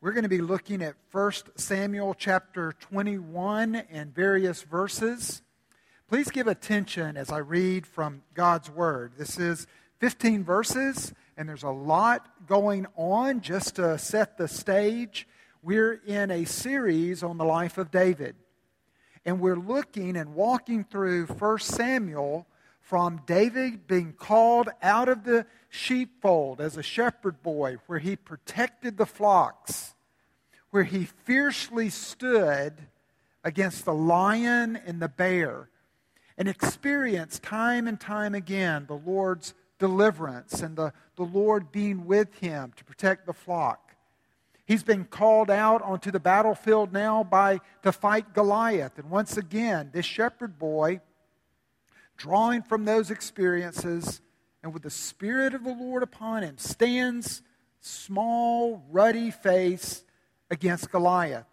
We're going to be looking at 1 Samuel chapter 21 and various verses. Please give attention as I read from God's Word. This is 15 verses, and there's a lot going on just to set the stage. We're in a series on the life of David, and we're looking and walking through 1 Samuel from David being called out of the sheepfold as a shepherd boy, where he protected the flocks, where he fiercely stood against the lion and the bear, and experienced time and time again the Lord's deliverance and the, the Lord being with him to protect the flock. He's been called out onto the battlefield now by to fight Goliath. And once again, this shepherd boy, drawing from those experiences, and with the Spirit of the Lord upon him, stands small, ruddy face against Goliath.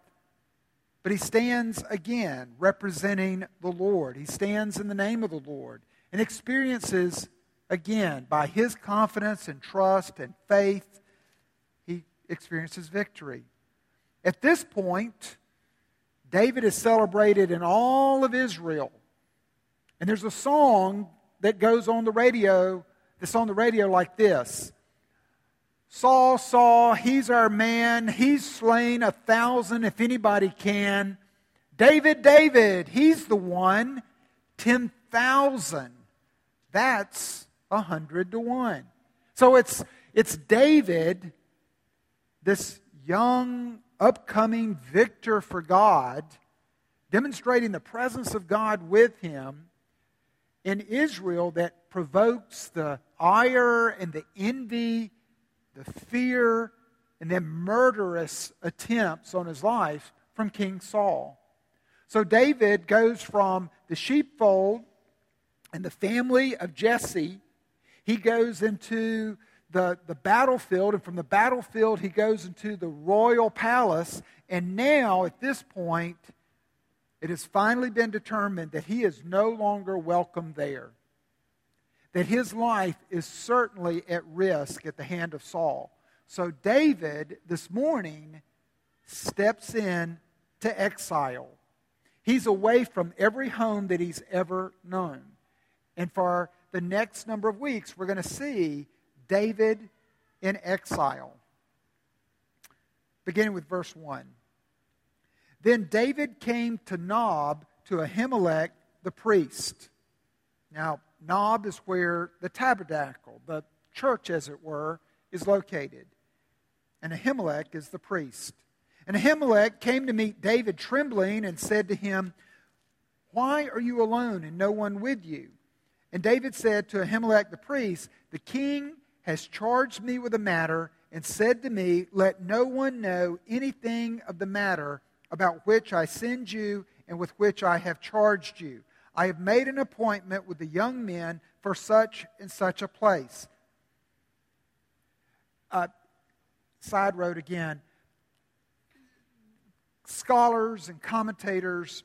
But he stands again representing the Lord. He stands in the name of the Lord and experiences again by his confidence and trust and faith, he experiences victory. At this point, David is celebrated in all of Israel. And there's a song that goes on the radio that's on the radio like this Saul, Saul, he's our man. He's slain a thousand if anybody can. David, David, he's the one. 10,000. That's a hundred to one. So it's, it's David, this young, upcoming victor for God, demonstrating the presence of God with him in Israel that provokes the ire and the envy, the fear, and then murderous attempts on his life from King Saul. So David goes from the sheepfold and the family of Jesse, he goes into the, the battlefield, and from the battlefield, he goes into the royal palace. And now, at this point, it has finally been determined that he is no longer welcome there. That his life is certainly at risk at the hand of Saul. So David, this morning, steps in to exile. He's away from every home that he's ever known. And for the next number of weeks, we're going to see David in exile. Beginning with verse 1. Then David came to Nob to Ahimelech the priest. Now, Nob is where the tabernacle, the church as it were, is located. And Ahimelech is the priest. And Ahimelech came to meet David trembling and said to him, Why are you alone and no one with you? And David said to Ahimelech the priest, The king has charged me with a matter and said to me, Let no one know anything of the matter about which I send you and with which I have charged you. I have made an appointment with the young men for such and such a place. Uh, side road again. Scholars and commentators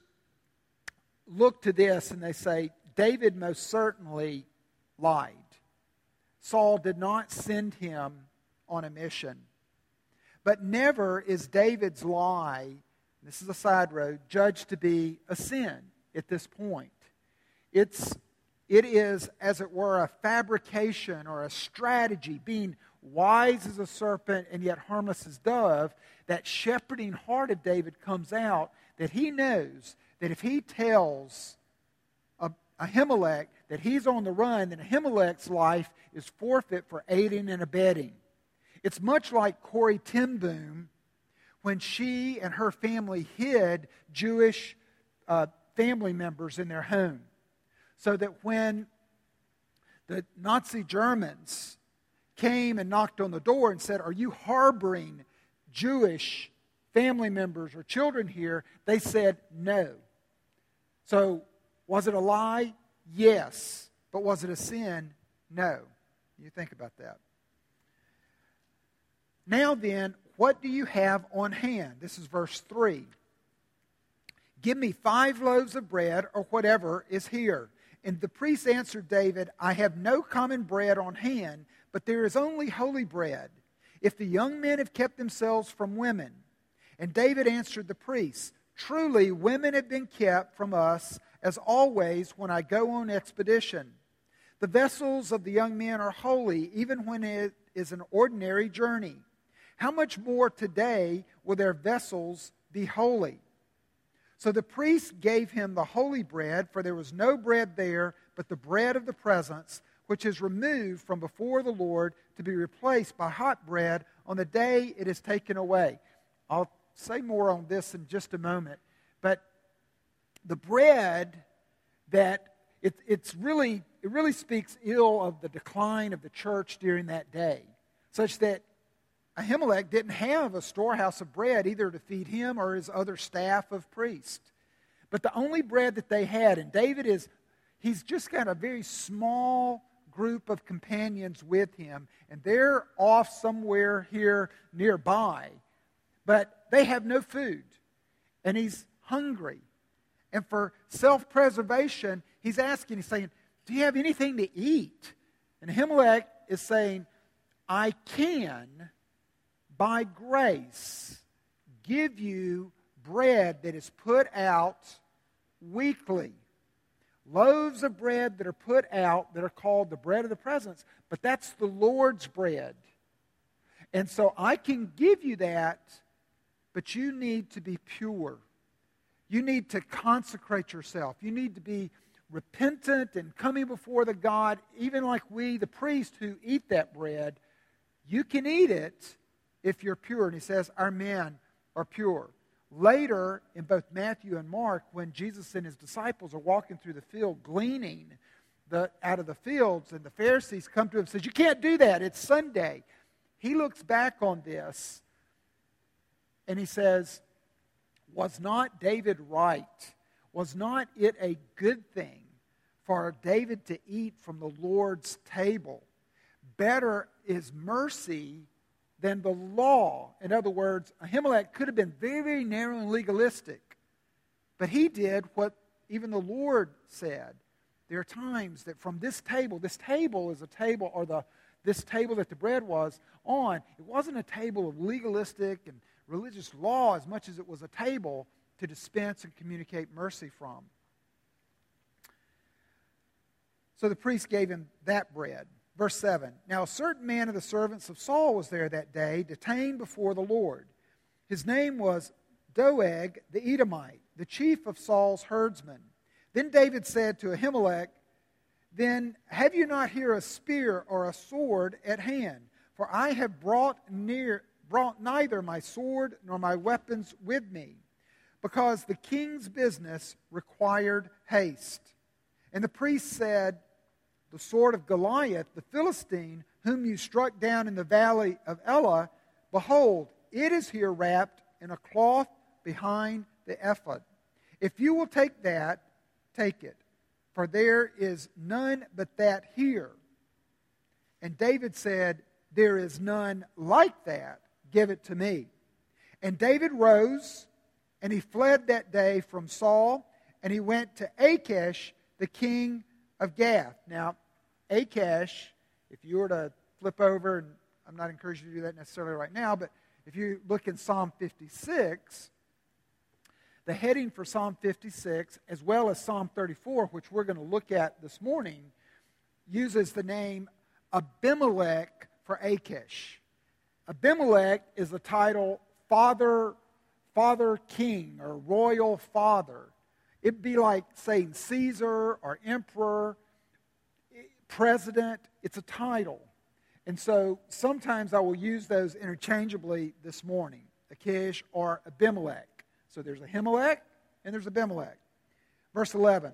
look to this and they say David most certainly lied. Saul did not send him on a mission. But never is David's lie this is a side road, judged to be a sin at this point. It's, it is, as it were, a fabrication or a strategy, being wise as a serpent and yet harmless as dove. That shepherding heart of David comes out that he knows that if he tells Ahimelech that he's on the run, then Ahimelech's life is forfeit for aiding and abetting. It's much like Corrie ten Boom when she and her family hid Jewish uh, family members in their home. So that when the Nazi Germans came and knocked on the door and said, Are you harboring Jewish family members or children here? They said, No. So, was it a lie? Yes. But was it a sin? No. You think about that. Now then, what do you have on hand? This is verse 3. Give me five loaves of bread or whatever is here. And the priest answered David, I have no common bread on hand, but there is only holy bread. if the young men have kept themselves from women. And David answered the priest, Truly, women have been kept from us, as always when I go on expedition. The vessels of the young men are holy, even when it is an ordinary journey. How much more today will their vessels be holy? So the priest gave him the holy bread, for there was no bread there but the bread of the presence, which is removed from before the Lord to be replaced by hot bread on the day it is taken away. I'll say more on this in just a moment. But the bread that it, it's really, it really speaks ill of the decline of the church during that day, such that Ahimelech didn't have a storehouse of bread either to feed him or his other staff of priests. But the only bread that they had, and David is, he's just got a very small group of companions with him, and they're off somewhere here nearby, but they have no food, and he's hungry. And for self preservation, he's asking, he's saying, Do you have anything to eat? And Ahimelech is saying, I can by grace give you bread that is put out weekly. Loaves of bread that are put out that are called the bread of the presence, but that's the Lord's bread. And so I can give you that, but you need to be pure. You need to consecrate yourself. You need to be repentant and coming before the God, even like we, the priests who eat that bread. You can eat it, if you're pure. And he says, Our men are pure. Later, in both Matthew and Mark, when Jesus and his disciples are walking through the field gleaning the, out of the fields, and the Pharisees come to him and says, You can't do that. It's Sunday. He looks back on this and he says, Was not David right? Was not it a good thing for David to eat from the Lord's table? Better is mercy than the law. In other words, Ahimelech could have been very, very narrow and legalistic, but he did what even the Lord said. There are times that from this table, this table is a table, or the this table that the bread was on, it wasn't a table of legalistic and religious law as much as it was a table to dispense and communicate mercy from. So the priest gave him that bread. Verse 7 Now a certain man of the servants of Saul was there that day, detained before the Lord. His name was Doeg the Edomite, the chief of Saul's herdsmen. Then David said to Ahimelech, Then have you not here a spear or a sword at hand? For I have brought near brought neither my sword nor my weapons with me, because the king's business required haste. And the priest said, the sword of Goliath, the Philistine, whom you struck down in the valley of Elah, behold, it is here wrapped in a cloth behind the ephod. If you will take that, take it, for there is none but that here. And David said, There is none like that. Give it to me. And David rose, and he fled that day from Saul, and he went to Achish, the king of Gath. Now, Achish, if you were to flip over, and I'm not encouraging you to do that necessarily right now, but if you look in Psalm 56, the heading for Psalm 56, as well as Psalm 34, which we're going to look at this morning, uses the name Abimelech for Achish. Abimelech is the title Father, Father King or Royal Father. It'd be like saying Caesar or Emperor, President. It's a title. And so sometimes I will use those interchangeably this morning, Achish or Abimelech. So there's Ahimelech and there's Abimelech. Verse 11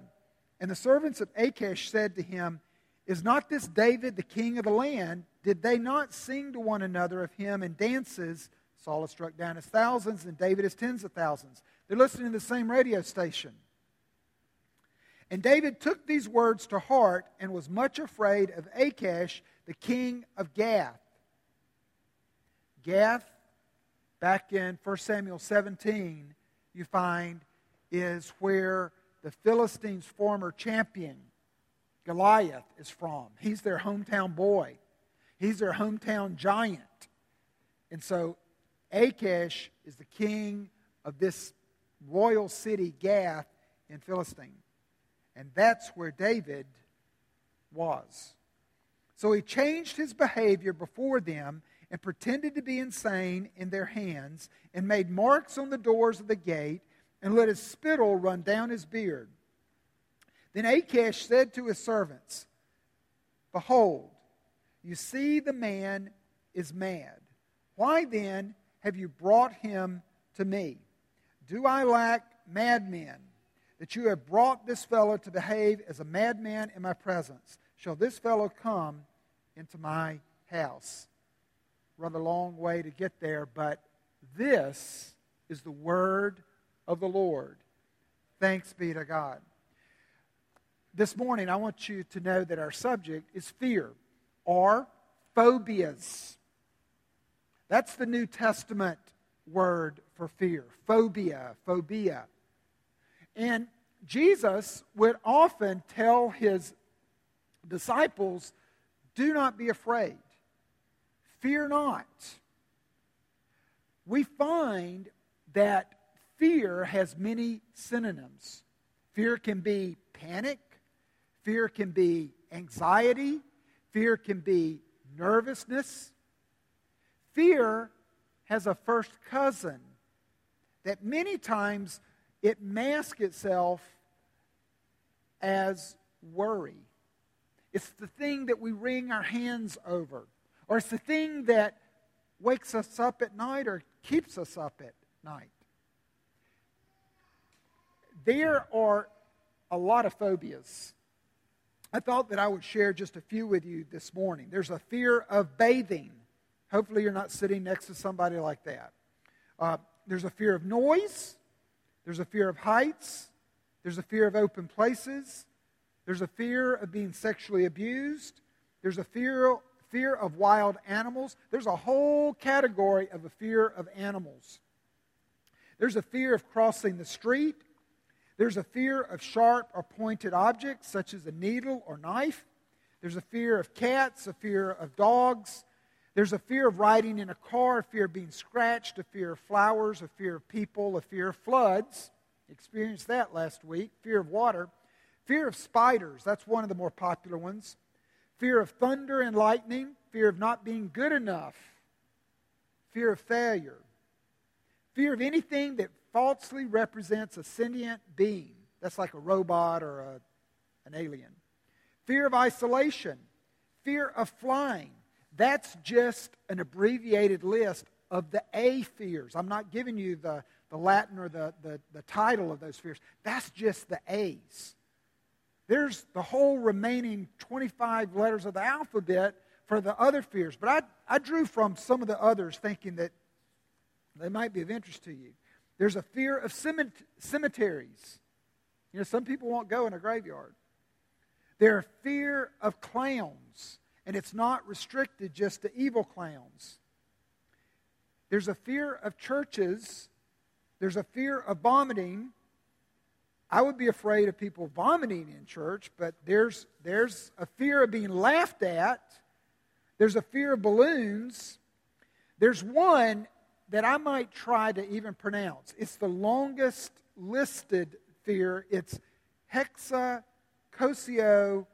And the servants of Achish said to him, Is not this David the king of the land? Did they not sing to one another of him in dances? Saul has struck down his thousands, and David his tens of thousands. They're listening to the same radio station. And David took these words to heart and was much afraid of Achish, the king of Gath. Gath, back in 1 Samuel 17, you find is where the Philistines' former champion, Goliath, is from. He's their hometown boy, he's their hometown giant. And so Achish is the king of this royal city, Gath, in Philistine. And that's where David was. So he changed his behavior before them and pretended to be insane in their hands and made marks on the doors of the gate and let his spittle run down his beard. Then Achish said to his servants, Behold, you see the man is mad. Why then have you brought him to me? Do I lack madmen that you have brought this fellow to behave as a madman in my presence? Shall this fellow come into my house? Run Rather long way to get there, but this is the word of the Lord. Thanks be to God. This morning, I want you to know that our subject is fear or phobias. That's the New Testament word for fear phobia, phobia. And Jesus would often tell his disciples, Do not be afraid, fear not. We find that fear has many synonyms. Fear can be panic, fear can be anxiety, fear can be nervousness. Fear has a first cousin that many times it masks itself as worry. It's the thing that we wring our hands over, or it's the thing that wakes us up at night or keeps us up at night. There are a lot of phobias. I thought that I would share just a few with you this morning. There's a fear of bathing. Hopefully, you're not sitting next to somebody like that. Uh, there's a fear of noise. There's a fear of heights. There's a fear of open places. There's a fear of being sexually abused. There's a fear, fear of wild animals. There's a whole category of a fear of animals. There's a fear of crossing the street. There's a fear of sharp or pointed objects, such as a needle or knife. There's a fear of cats, a fear of dogs. There's a fear of riding in a car, a fear of being scratched, a fear of flowers, a fear of people, a fear of floods. Experienced that last week. Fear of water. Fear of spiders. That's one of the more popular ones. Fear of thunder and lightning. Fear of not being good enough. Fear of failure. Fear of anything that falsely represents a sentient being. That's like a robot or a, an alien. Fear of isolation, fear of flying. That's just an abbreviated list of the A fears. I'm not giving you the, the Latin or the, the, the title of those fears. That's just the A's. There's the whole remaining 25 letters of the alphabet for the other fears. But I, I drew from some of the others thinking that they might be of interest to you. There's a fear of cemeteries. You know, some people won't go in a graveyard. There's fear of clowns, and it's not restricted just to evil clowns. There's a fear of churches. There's a fear of vomiting. I would be afraid of people vomiting in church, but there's, there's a fear of being laughed at. There's a fear of balloons. There's one that I might try to even pronounce. It's the longest listed fear. It's hexacosio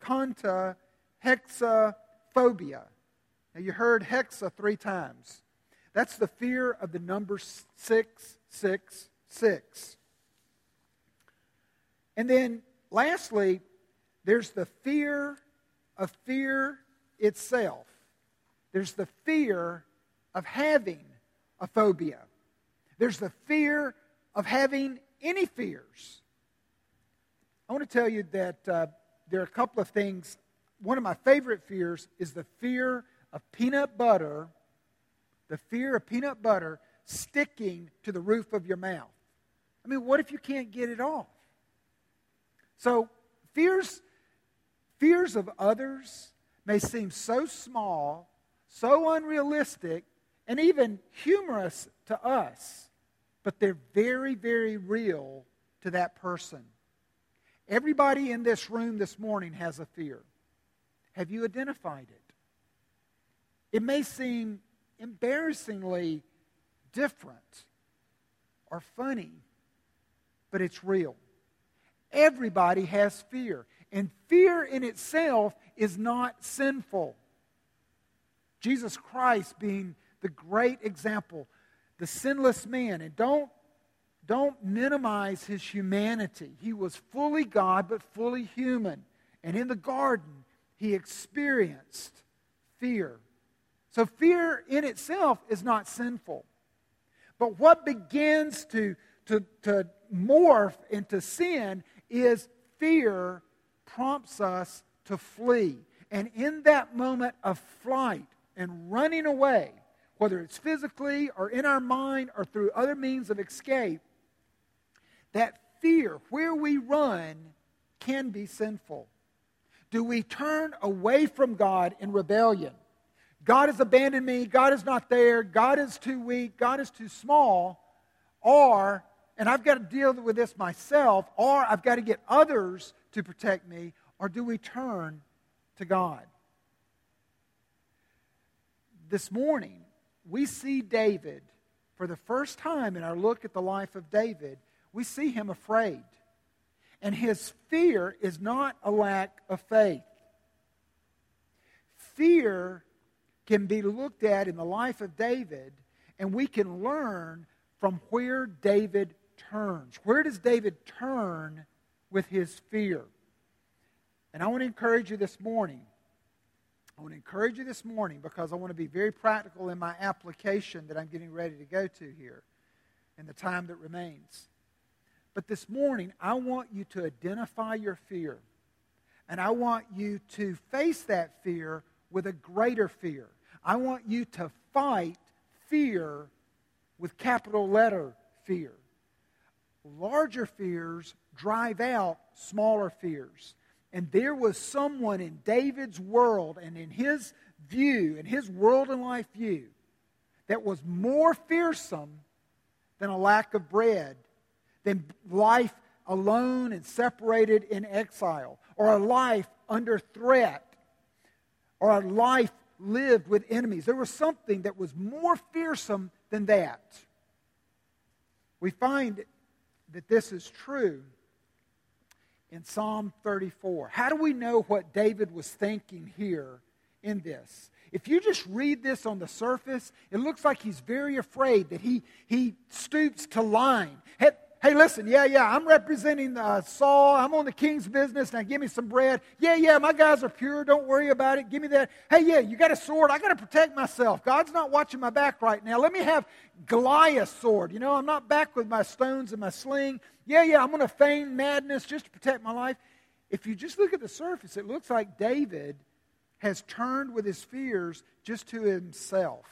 hexaconta hexaphobia. Now you heard hexa three times. That's the fear of the number 666. And then lastly, there's the fear of fear itself. There's the fear of having a phobia. There's the fear of having any fears. I want to tell you that uh, there are a couple of things. One of my favorite fears is the fear of peanut butter, the fear of peanut butter sticking to the roof of your mouth. I mean, what if you can't get it off? So, fears, fears of others may seem so small, so unrealistic, and even humorous to us, but they're very, very real to that person. Everybody in this room this morning has a fear. Have you identified it? It may seem embarrassingly different or funny, but it's real. Everybody has fear, and fear in itself is not sinful. Jesus Christ being the great example, the sinless man, and don't don't minimize his humanity. He was fully God, but fully human. And in the garden, he experienced fear. So, fear in itself is not sinful. But what begins to, to, to morph into sin is fear prompts us to flee. And in that moment of flight and running away, whether it's physically or in our mind or through other means of escape, that fear, where we run, can be sinful. Do we turn away from God in rebellion? God has abandoned me. God is not there. God is too weak. God is too small. Or, and I've got to deal with this myself, or I've got to get others to protect me. Or do we turn to God? This morning, we see David for the first time in our look at the life of David we see him afraid. And his fear is not a lack of faith. Fear can be looked at in the life of David, and we can learn from where David turns. Where does David turn with his fear? And I want to encourage you this morning. I want to encourage you this morning because I want to be very practical in my application that I'm getting ready to go to here in the time that remains. But this morning, I want you to identify your fear. And I want you to face that fear with a greater fear. I want you to fight fear with capital letter fear. Larger fears drive out smaller fears. And there was someone in David's world and in his view, in his world and life view, that was more fearsome than a lack of bread than life alone and separated in exile, or a life under threat, or a life lived with enemies. There was something that was more fearsome than that. We find that this is true in Psalm 34. How do we know what David was thinking here in this? If you just read this on the surface, it looks like he's very afraid that he, he stoops to lying. Hey, listen, yeah, yeah, I'm representing uh, Saul. I'm on the king's business. Now give me some bread. Yeah, yeah, my guys are pure. Don't worry about it. Give me that. Hey, yeah, you got a sword. I got to protect myself. God's not watching my back right now. Let me have Goliath's sword. You know, I'm not back with my stones and my sling. Yeah, yeah, I'm going to feign madness just to protect my life. If you just look at the surface, it looks like David has turned with his fears just to himself,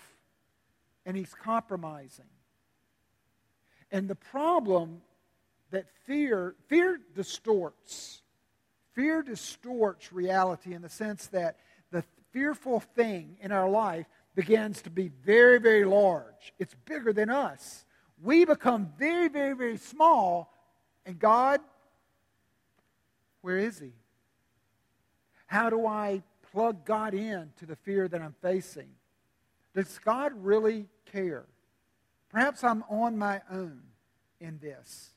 and he's compromising. And the problem that fear, fear distorts. Fear distorts reality in the sense that the fearful thing in our life begins to be very, very large. It's bigger than us. We become very, very, very small, and God, where is He? How do I plug God in to the fear that I'm facing? Does God really care? Perhaps I'm on my own in this.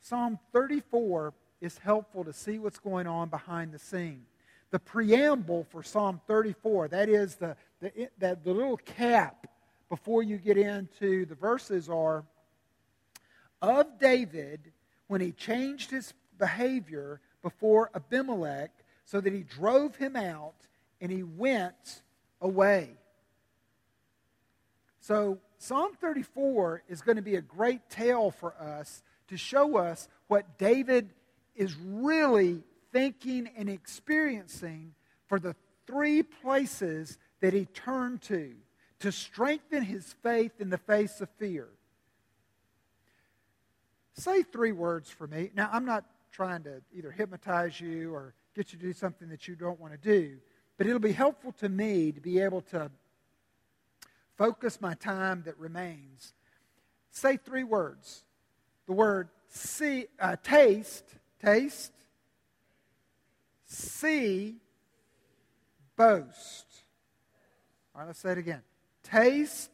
Psalm 34 is helpful to see what's going on behind the scene. The preamble for Psalm 34, that is the, the, the, the little cap before you get into the verses, are of David when he changed his behavior before Abimelech so that he drove him out and he went away. So, Psalm 34 is going to be a great tale for us to show us what David is really thinking and experiencing for the three places that he turned to to strengthen his faith in the face of fear. Say three words for me. Now, I'm not trying to either hypnotize you or get you to do something that you don't want to do, but it'll be helpful to me to be able to focus my time that remains. Say three words. The word see, uh, taste, taste, see, boast. All right, let's say it again. Taste,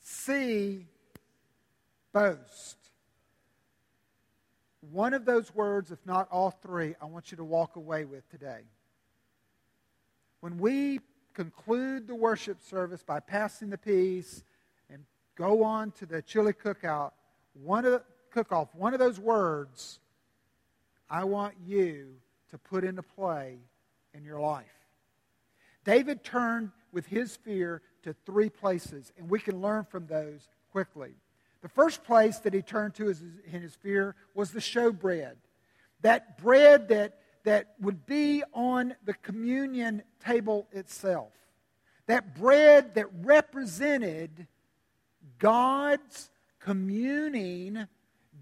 see, boast. One of those words, if not all three, I want you to walk away with today. When we conclude the worship service by passing the peace and go on to the chili cookout, one of the cook-off, one of those words, I want you to put into play in your life. David turned with his fear to three places, and we can learn from those quickly. The first place that he turned to in his fear was the showbread. That bread that, that would be on the communion table itself. That bread that represented God's communing,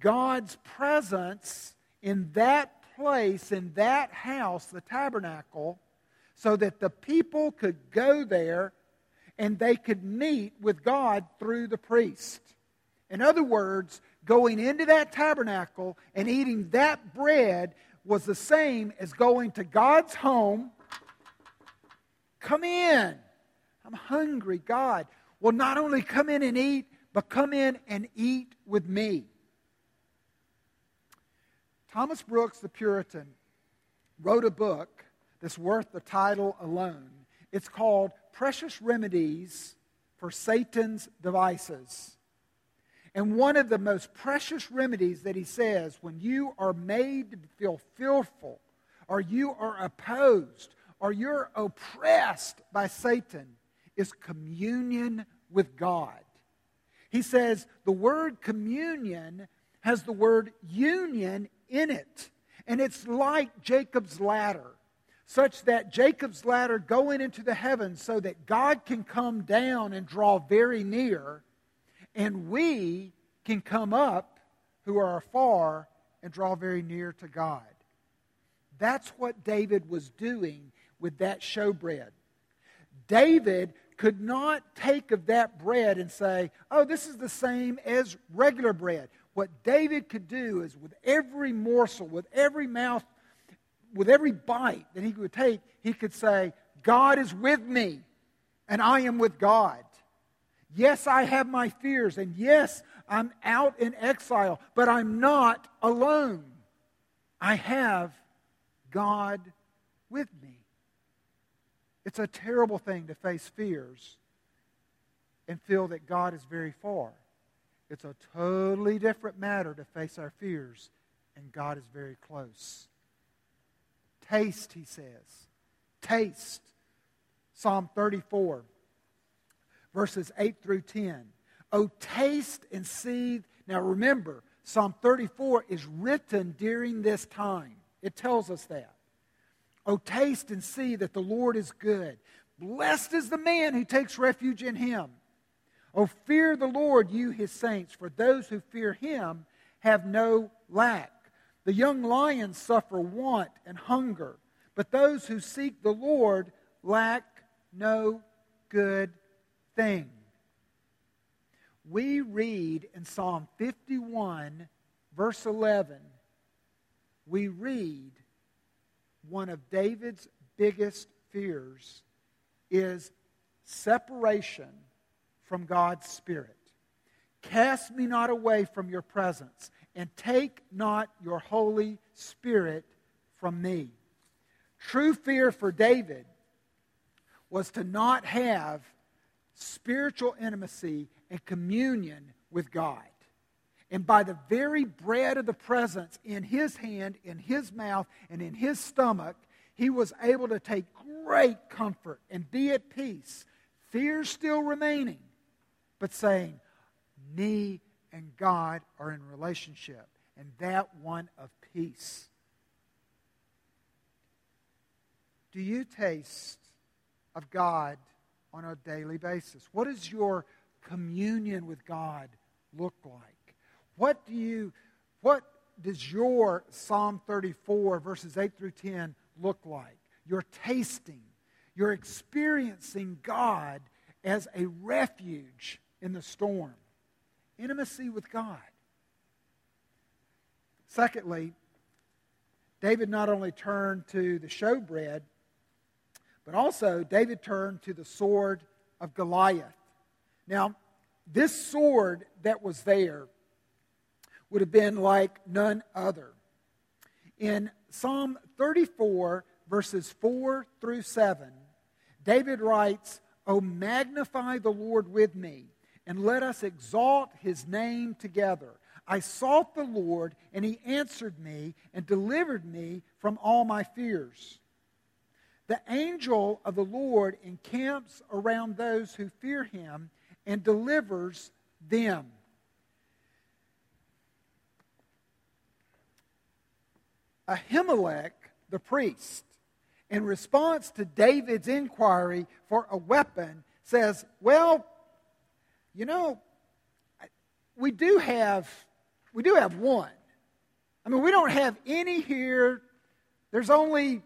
God's presence in that place, in that house, the tabernacle, so that the people could go there and they could meet with God through the priest. In other words, going into that tabernacle and eating that bread was the same as going to God's home. Come in. I'm hungry, God. Well, not only come in and eat, but come in and eat with me. Thomas Brooks, the Puritan, wrote a book that's worth the title alone. It's called Precious Remedies for Satan's Devices. And one of the most precious remedies that he says when you are made to feel fearful, or you are opposed, or you're oppressed by Satan, is communion with God. He says the word communion has the word union in it. And it's like Jacob's ladder, such that Jacob's ladder going into the heavens so that God can come down and draw very near and we can come up who are afar and draw very near to God. That's what David was doing with that showbread. David could not take of that bread and say, oh, this is the same as regular bread. What David could do is with every morsel, with every mouth, with every bite that he would take, he could say, God is with me, and I am with God. Yes, I have my fears, and yes, I'm out in exile, but I'm not alone. I have God with me. It's a terrible thing to face fears and feel that God is very far. It's a totally different matter to face our fears and God is very close. Taste, he says. Taste. Psalm 34 verses 8 through 10. Oh, taste and see. Now remember, Psalm 34 is written during this time. It tells us that. Oh, taste and see that the Lord is good. Blessed is the man who takes refuge in him. Oh, fear the Lord, you his saints, for those who fear him have no lack. The young lions suffer want and hunger, but those who seek the Lord lack no good thing. We read in Psalm 51, verse 11, we read one of David's biggest fears is separation from God's Spirit. Cast me not away from your presence, and take not your Holy Spirit from me. True fear for David was to not have spiritual intimacy and communion with God. And by the very bread of the presence in his hand, in his mouth, and in his stomach, he was able to take great comfort and be at peace, fear still remaining, but saying, Me and God are in relationship, and that one of peace. Do you taste of God on a daily basis? What does your communion with God look like? What do you what does your Psalm 34 verses 8 through 10 look like? You're tasting, you're experiencing God as a refuge in the storm. Intimacy with God. Secondly, David not only turned to the showbread, But also, David turned to the sword of Goliath. Now, this sword that was there would have been like none other. In Psalm 34, verses 4 through 7, David writes, O magnify the Lord with me, and let us exalt his name together. I sought the Lord, and he answered me and delivered me from all my fears. The angel of the Lord encamps around those who fear him and delivers them. Ahimelech, the priest, in response to David's inquiry for a weapon, says, Well, you know, we do have we do have one. I mean, we don't have any here. There's only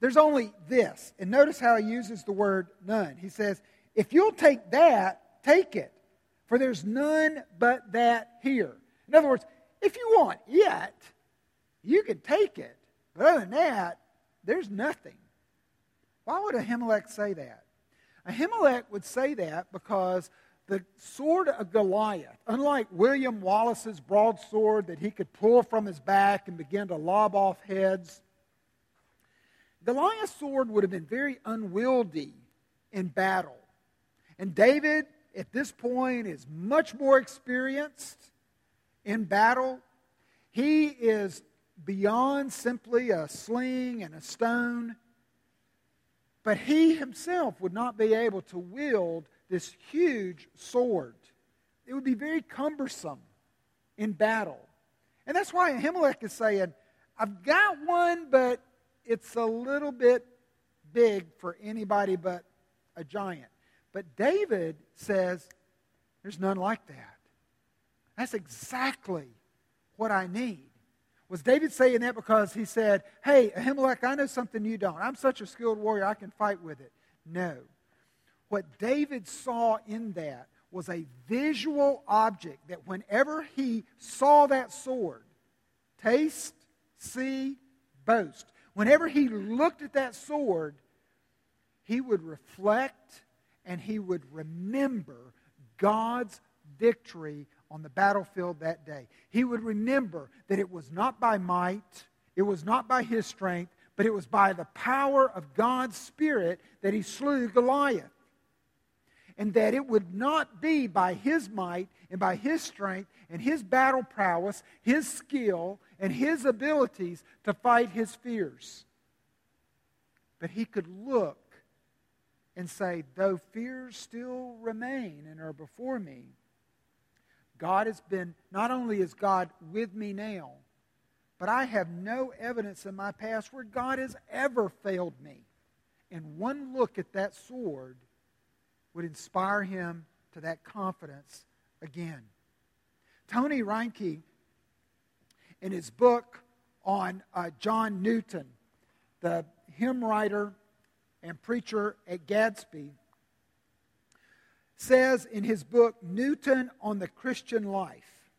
there's only this. And notice how he uses the word none. He says, if you'll take that, take it. For there's none but that here. In other words, if you want it, you can take it. But other than that, there's nothing. Why would Ahimelech say that? Ahimelech would say that because the sword of Goliath, unlike William Wallace's broadsword that he could pull from his back and begin to lob off heads, Goliath's sword would have been very unwieldy in battle. And David, at this point, is much more experienced in battle. He is beyond simply a sling and a stone. But he himself would not be able to wield this huge sword. It would be very cumbersome in battle. And that's why Ahimelech is saying, I've got one, but it's a little bit big for anybody but a giant. But David says, There's none like that. That's exactly what I need. Was David saying that because he said, Hey, Ahimelech, I know something you don't. I'm such a skilled warrior, I can fight with it. No. What David saw in that was a visual object that whenever he saw that sword, taste, see, boast, whenever he looked at that sword, he would reflect and he would remember God's victory on the battlefield that day. He would remember that it was not by might, it was not by his strength, but it was by the power of God's Spirit that he slew Goliath. And that it would not be by his might and by his strength and his battle prowess, his skill, and his abilities to fight his fears. But he could look and say, though fears still remain and are before me, God has been, not only is God with me now, but I have no evidence in my past where God has ever failed me. And one look at that sword would inspire him to that confidence again. Tony Reinke in his book on uh, John Newton, the hymn writer and preacher at Gadsby, says in his book, Newton on the Christian Life,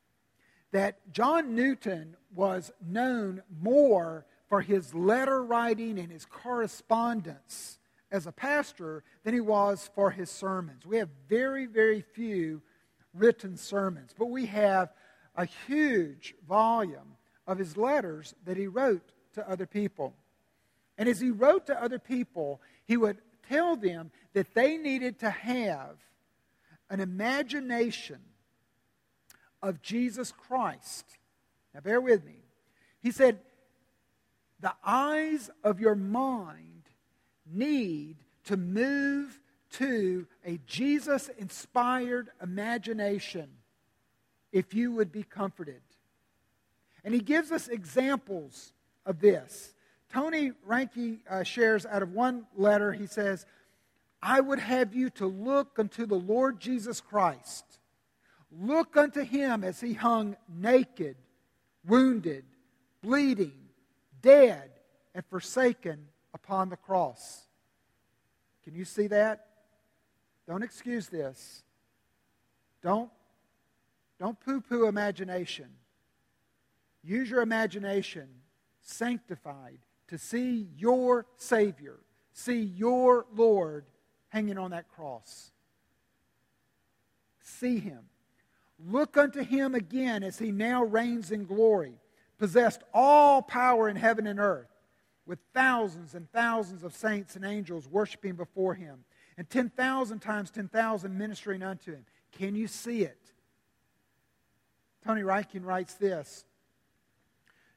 that John Newton was known more for his letter writing and his correspondence as a pastor than he was for his sermons. We have very, very few written sermons, but we have a huge volume of his letters that he wrote to other people. And as he wrote to other people, he would tell them that they needed to have an imagination of Jesus Christ. Now, bear with me. He said, The eyes of your mind need to move to a Jesus inspired imagination if you would be comforted. And he gives us examples of this. Tony Reinke uh, shares out of one letter, he says, I would have you to look unto the Lord Jesus Christ. Look unto him as he hung naked, wounded, bleeding, dead, and forsaken upon the cross. Can you see that? Don't excuse this. Don't, don't poo poo imagination. Use your imagination, sanctified, to see your Savior see your Lord hanging on that cross. See him. Look unto him again as he now reigns in glory, possessed all power in heaven and earth, with thousands and thousands of saints and angels worshiping before him, and 10,000 times 10,000 ministering unto him. Can you see it? Tony Reinke writes this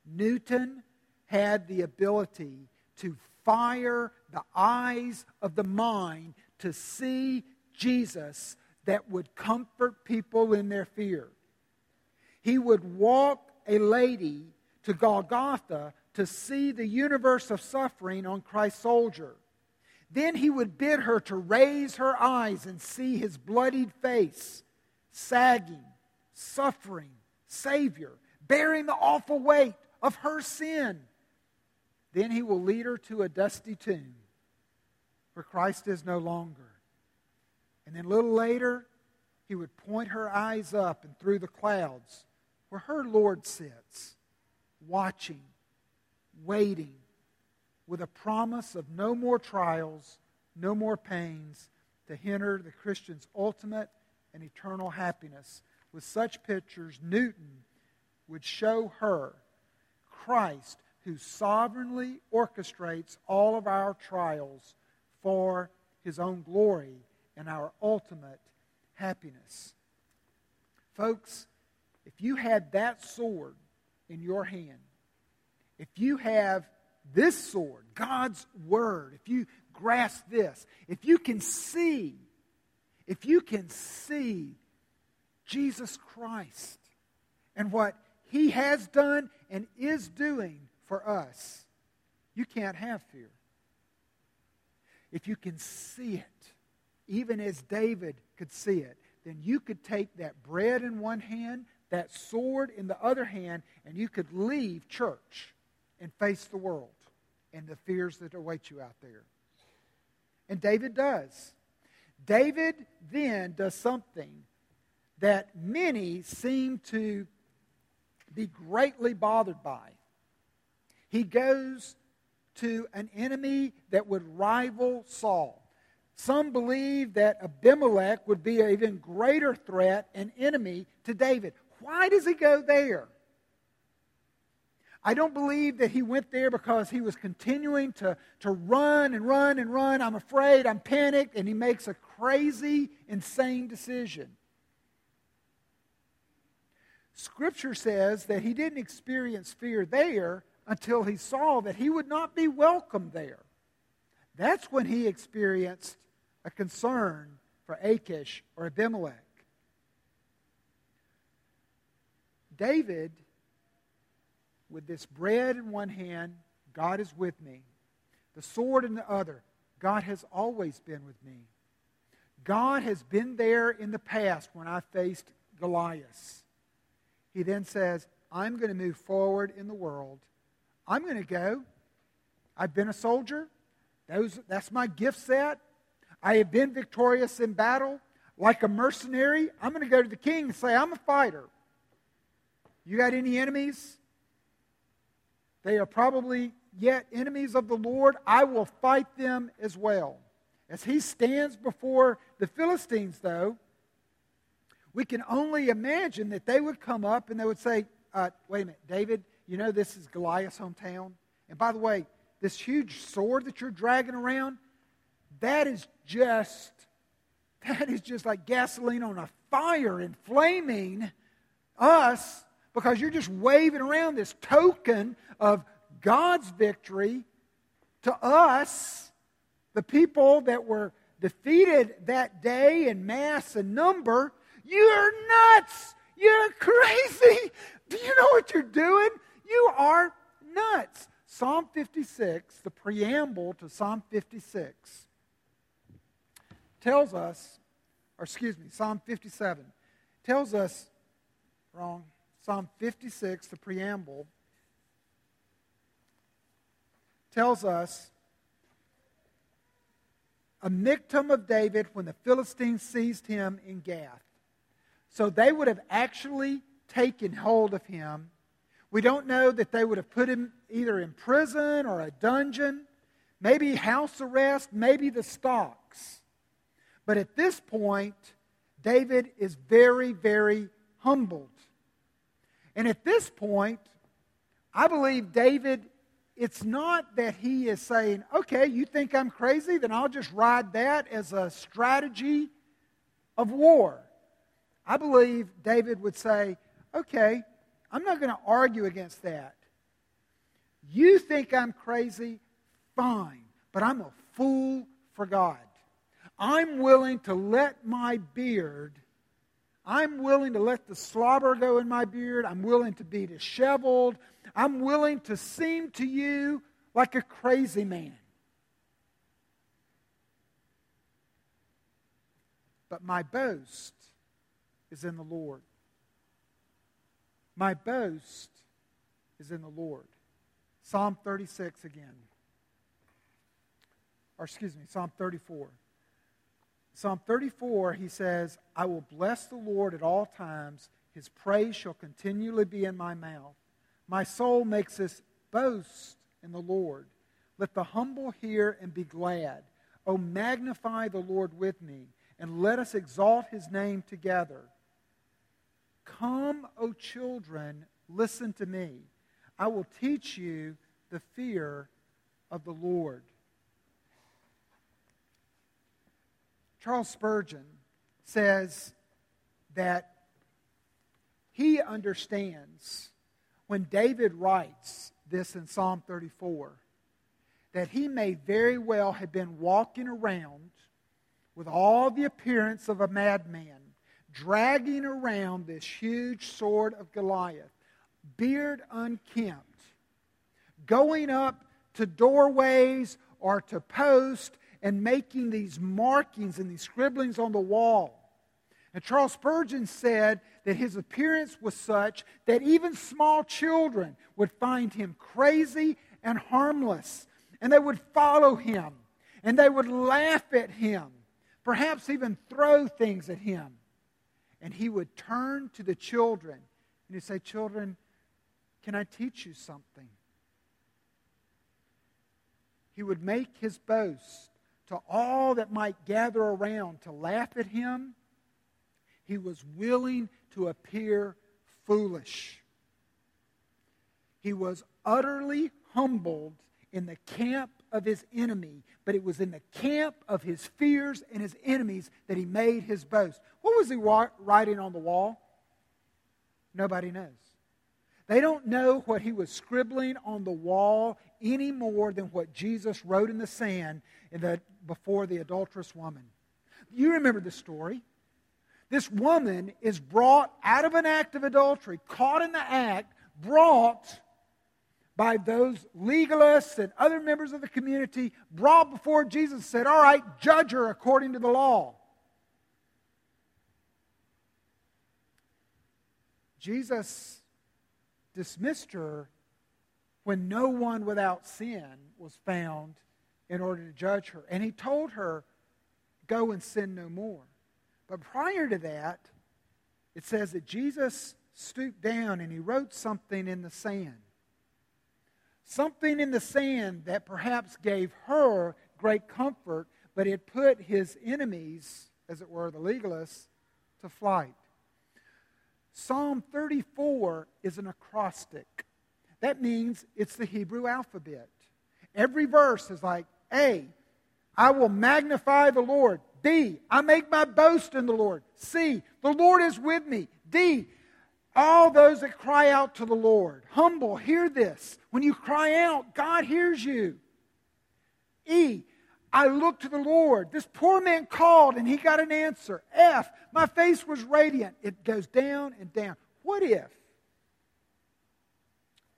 Newton had the ability to fire the eyes of the mind to see Jesus that would comfort people in their fear. He would walk a lady to Golgotha to see the universe of suffering on Christ's soldier. Then he would bid her to raise her eyes and see his bloodied face, sagging, suffering, Savior, bearing the awful weight of her sin. Then he will lead her to a dusty tomb where Christ is no longer. And then a little later, he would point her eyes up and through the clouds where her Lord sits, watching, waiting, with a promise of no more trials, no more pains, to hinder the Christian's ultimate and eternal happiness. With such pictures, Newton would show her Christ who sovereignly orchestrates all of our trials for his own glory and our ultimate happiness. Folks, if you had that sword in your hand, if you have this sword, God's Word, if you grasp this, if you can see, if you can see Jesus Christ and what He has done and is doing for us, you can't have fear. If you can see it, even as David could see it, then you could take that bread in one hand, that sword in the other hand, and you could leave church and face the world and the fears that await you out there. And David does. David then does something that many seem to be greatly bothered by. He goes to an enemy that would rival Saul. Some believe that Abimelech would be an even greater threat and enemy to David. Why does he go there? I don't believe that he went there because he was continuing to, to run and run and run. I'm afraid, I'm panicked, and he makes a crazy, insane decision. Scripture says that he didn't experience fear there until he saw that he would not be welcome there. That's when he experienced a concern for Achish or Abimelech. David, with this bread in one hand, God is with me. The sword in the other, God has always been with me. God has been there in the past when I faced Goliath. He then says, I'm going to move forward in the world. I'm going to go. I've been a soldier. Those, that's my gift set. I have been victorious in battle. Like a mercenary, I'm going to go to the king and say, I'm a fighter. You got any enemies? They are probably yet enemies of the Lord. I will fight them as well. As he stands before the Philistines, though, we can only imagine that they would come up and they would say, uh, Wait a minute, David, you know this is Goliath's hometown? And by the way, this huge sword that you're dragging around, that is just that is just like gasoline on a fire inflaming us because you're just waving around this token of God's victory to us, the people that were defeated that day in mass and number. You're nuts. You're crazy. Do you know what you're doing? You are nuts. Psalm 56, the preamble to Psalm 56 tells us, or excuse me, Psalm 57 tells us, wrong, Psalm 56, the preamble, tells us a Michtam of David when the Philistines seized him in Gath. So they would have actually taken hold of him. We don't know that they would have put him either in prison or a dungeon. maybe house arrest, maybe the stocks. But at this point, David is very, very humbled. And at this point, I believe David, it's not that he is saying, okay, you think I'm crazy, then I'll just ride that as a strategy of war. I believe David would say, okay, I'm not going to argue against that. You think I'm crazy? Fine. But I'm a fool for God. I'm willing to let my beard, I'm willing to let the slobber go in my beard. I'm willing to be disheveled. I'm willing to seem to you like a crazy man. But my boast is in the Lord. My boast is in the Lord. Psalm 36 again. Or excuse me, Psalm 34. Psalm 34, he says, I will bless the Lord at all times. His praise shall continually be in my mouth. My soul makes its boast in the Lord. Let the humble hear and be glad. O magnify the Lord with me, and let us exalt his name together. Come, O children, listen to me. I will teach you the fear of the Lord. Charles Spurgeon says that he understands when David writes this in Psalm 34 that he may very well have been walking around with all the appearance of a madman dragging around this huge sword of Goliath, beard unkempt, going up to doorways or to posts and making these markings and these scribblings on the wall. And Charles Spurgeon said that his appearance was such that even small children would find him crazy and harmless, and they would follow him, and they would laugh at him, perhaps even throw things at him and he would turn to the children and he'd say, Children, can I teach you something? He would make his boast to all that might gather around to laugh at him. He was willing to appear foolish. He was utterly humbled in the camp of his enemy, but it was in the camp of his fears and his enemies that he made his boast. What was he writing on the wall? Nobody knows. They don't know what he was scribbling on the wall any more than what Jesus wrote in the sand in the, before the adulterous woman. You remember the story. This woman is brought out of an act of adultery, caught in the act, brought by those legalists and other members of the community brought before Jesus said, All right, judge her according to the law. Jesus dismissed her when no one without sin was found in order to judge her. And he told her, Go and sin no more. But prior to that, it says that Jesus stooped down and he wrote something in the sand something in the sand that perhaps gave her great comfort, but it put his enemies, as it were, the legalists, to flight. Psalm 34 is an acrostic. That means it's the Hebrew alphabet. Every verse is like A, I will magnify the Lord. B, I make my boast in the Lord. C, the Lord is with me. D, all those that cry out to the Lord, humble, hear this. When you cry out, God hears you. E, I look to the Lord. This poor man called and he got an answer. F, my face was radiant. It goes down and down. What if?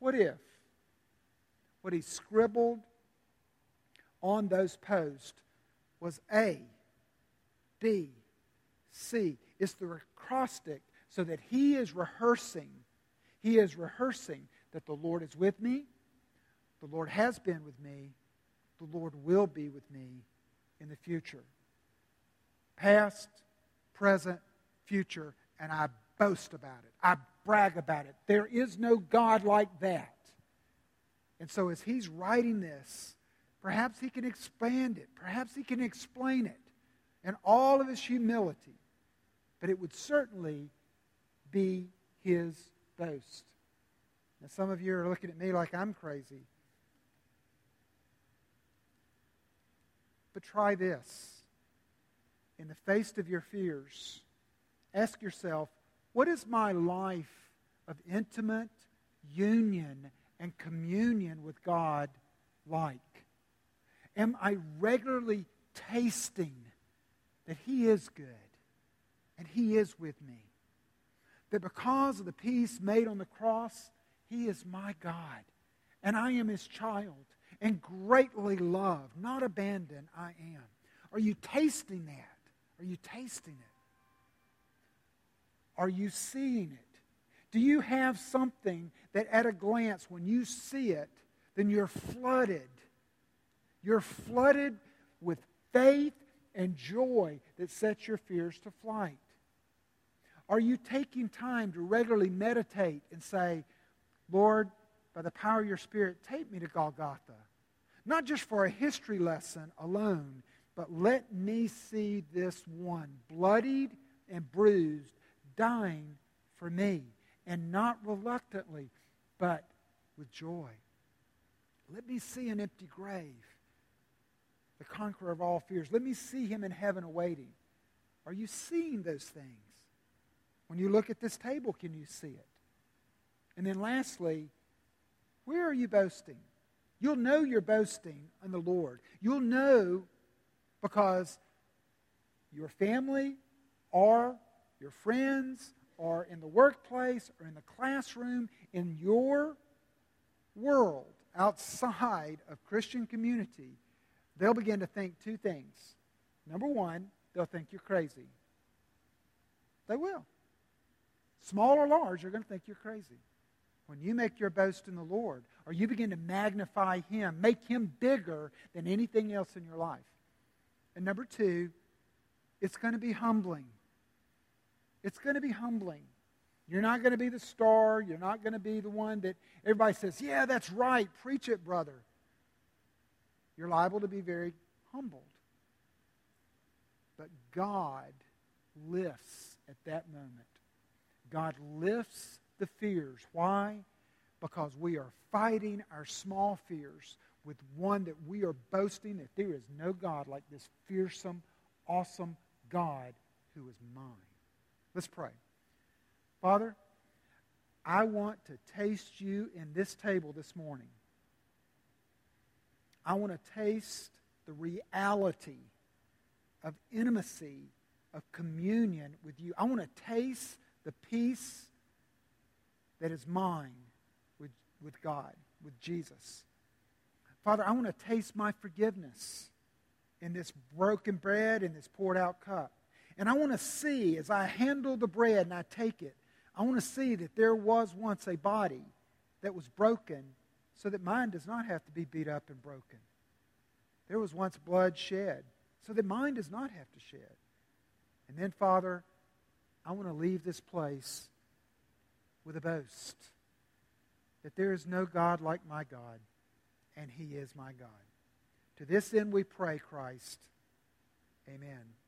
What if? What he scribbled on those posts was A, B, C. It's the acrostic so that he is rehearsing. He is rehearsing that the Lord is with me, the Lord has been with me, the Lord will be with me in the future. Past, present, future, and I boast about it. I brag about it. There is no God like that. And so, as he's writing this, Perhaps he can expand it. Perhaps he can explain it in all of his humility. But it would certainly be his boast. Now, some of you are looking at me like I'm crazy. But try this. In the face of your fears, ask yourself what is my life of intimate union and communion with God like? Am I regularly tasting that He is good and He is with me? That because of the peace made on the cross, He is my God and I am His child and greatly loved, not abandoned, I am. Are you tasting that? Are you tasting it? Are you seeing it? Do you have something that at a glance, when you see it, then you're flooded? You're flooded with faith and joy that sets your fears to flight. Are you taking time to regularly meditate and say, Lord, by the power of your Spirit, take me to Golgotha? Not just for a history lesson alone, but let me see this one, bloodied and bruised, dying for me, and not reluctantly, but with joy. Let me see an empty grave, the conqueror of all fears. Let me see him in heaven awaiting. Are you seeing those things? When you look at this table, can you see it? And then lastly, where are you boasting? You'll know you're boasting on the Lord. You'll know because your family or your friends or in the workplace or in the classroom, in your world outside of Christian community, they'll begin to think two things. Number one, they'll think you're crazy. They will. Small or large, they're going to think you're crazy. When you make your boast in the Lord, or you begin to magnify Him, make Him bigger than anything else in your life. And number two, it's going to be humbling. It's going to be humbling. You're not going to be the star. You're not going to be the one that everybody says, yeah, that's right. Preach it, brother. You're liable to be very humbled. But God lifts at that moment. God lifts the fears. Why? Because we are fighting our small fears with one that we are boasting that there is no God like this fearsome, awesome God who is mine. Let's pray. Father, I want to taste you in this table this morning. I want to taste the reality of intimacy, of communion with you. I want to taste the peace that is mine with, with God, with Jesus. Father, I want to taste my forgiveness in this broken bread and this poured out cup. And I want to see, as I handle the bread and I take it, I want to see that there was once a body that was broken so that mine does not have to be beat up and broken. There was once blood shed so that mine does not have to shed. And then, Father, I want to leave this place with a boast that there is no God like my God, and he is my God. To this end we pray, Christ. Amen.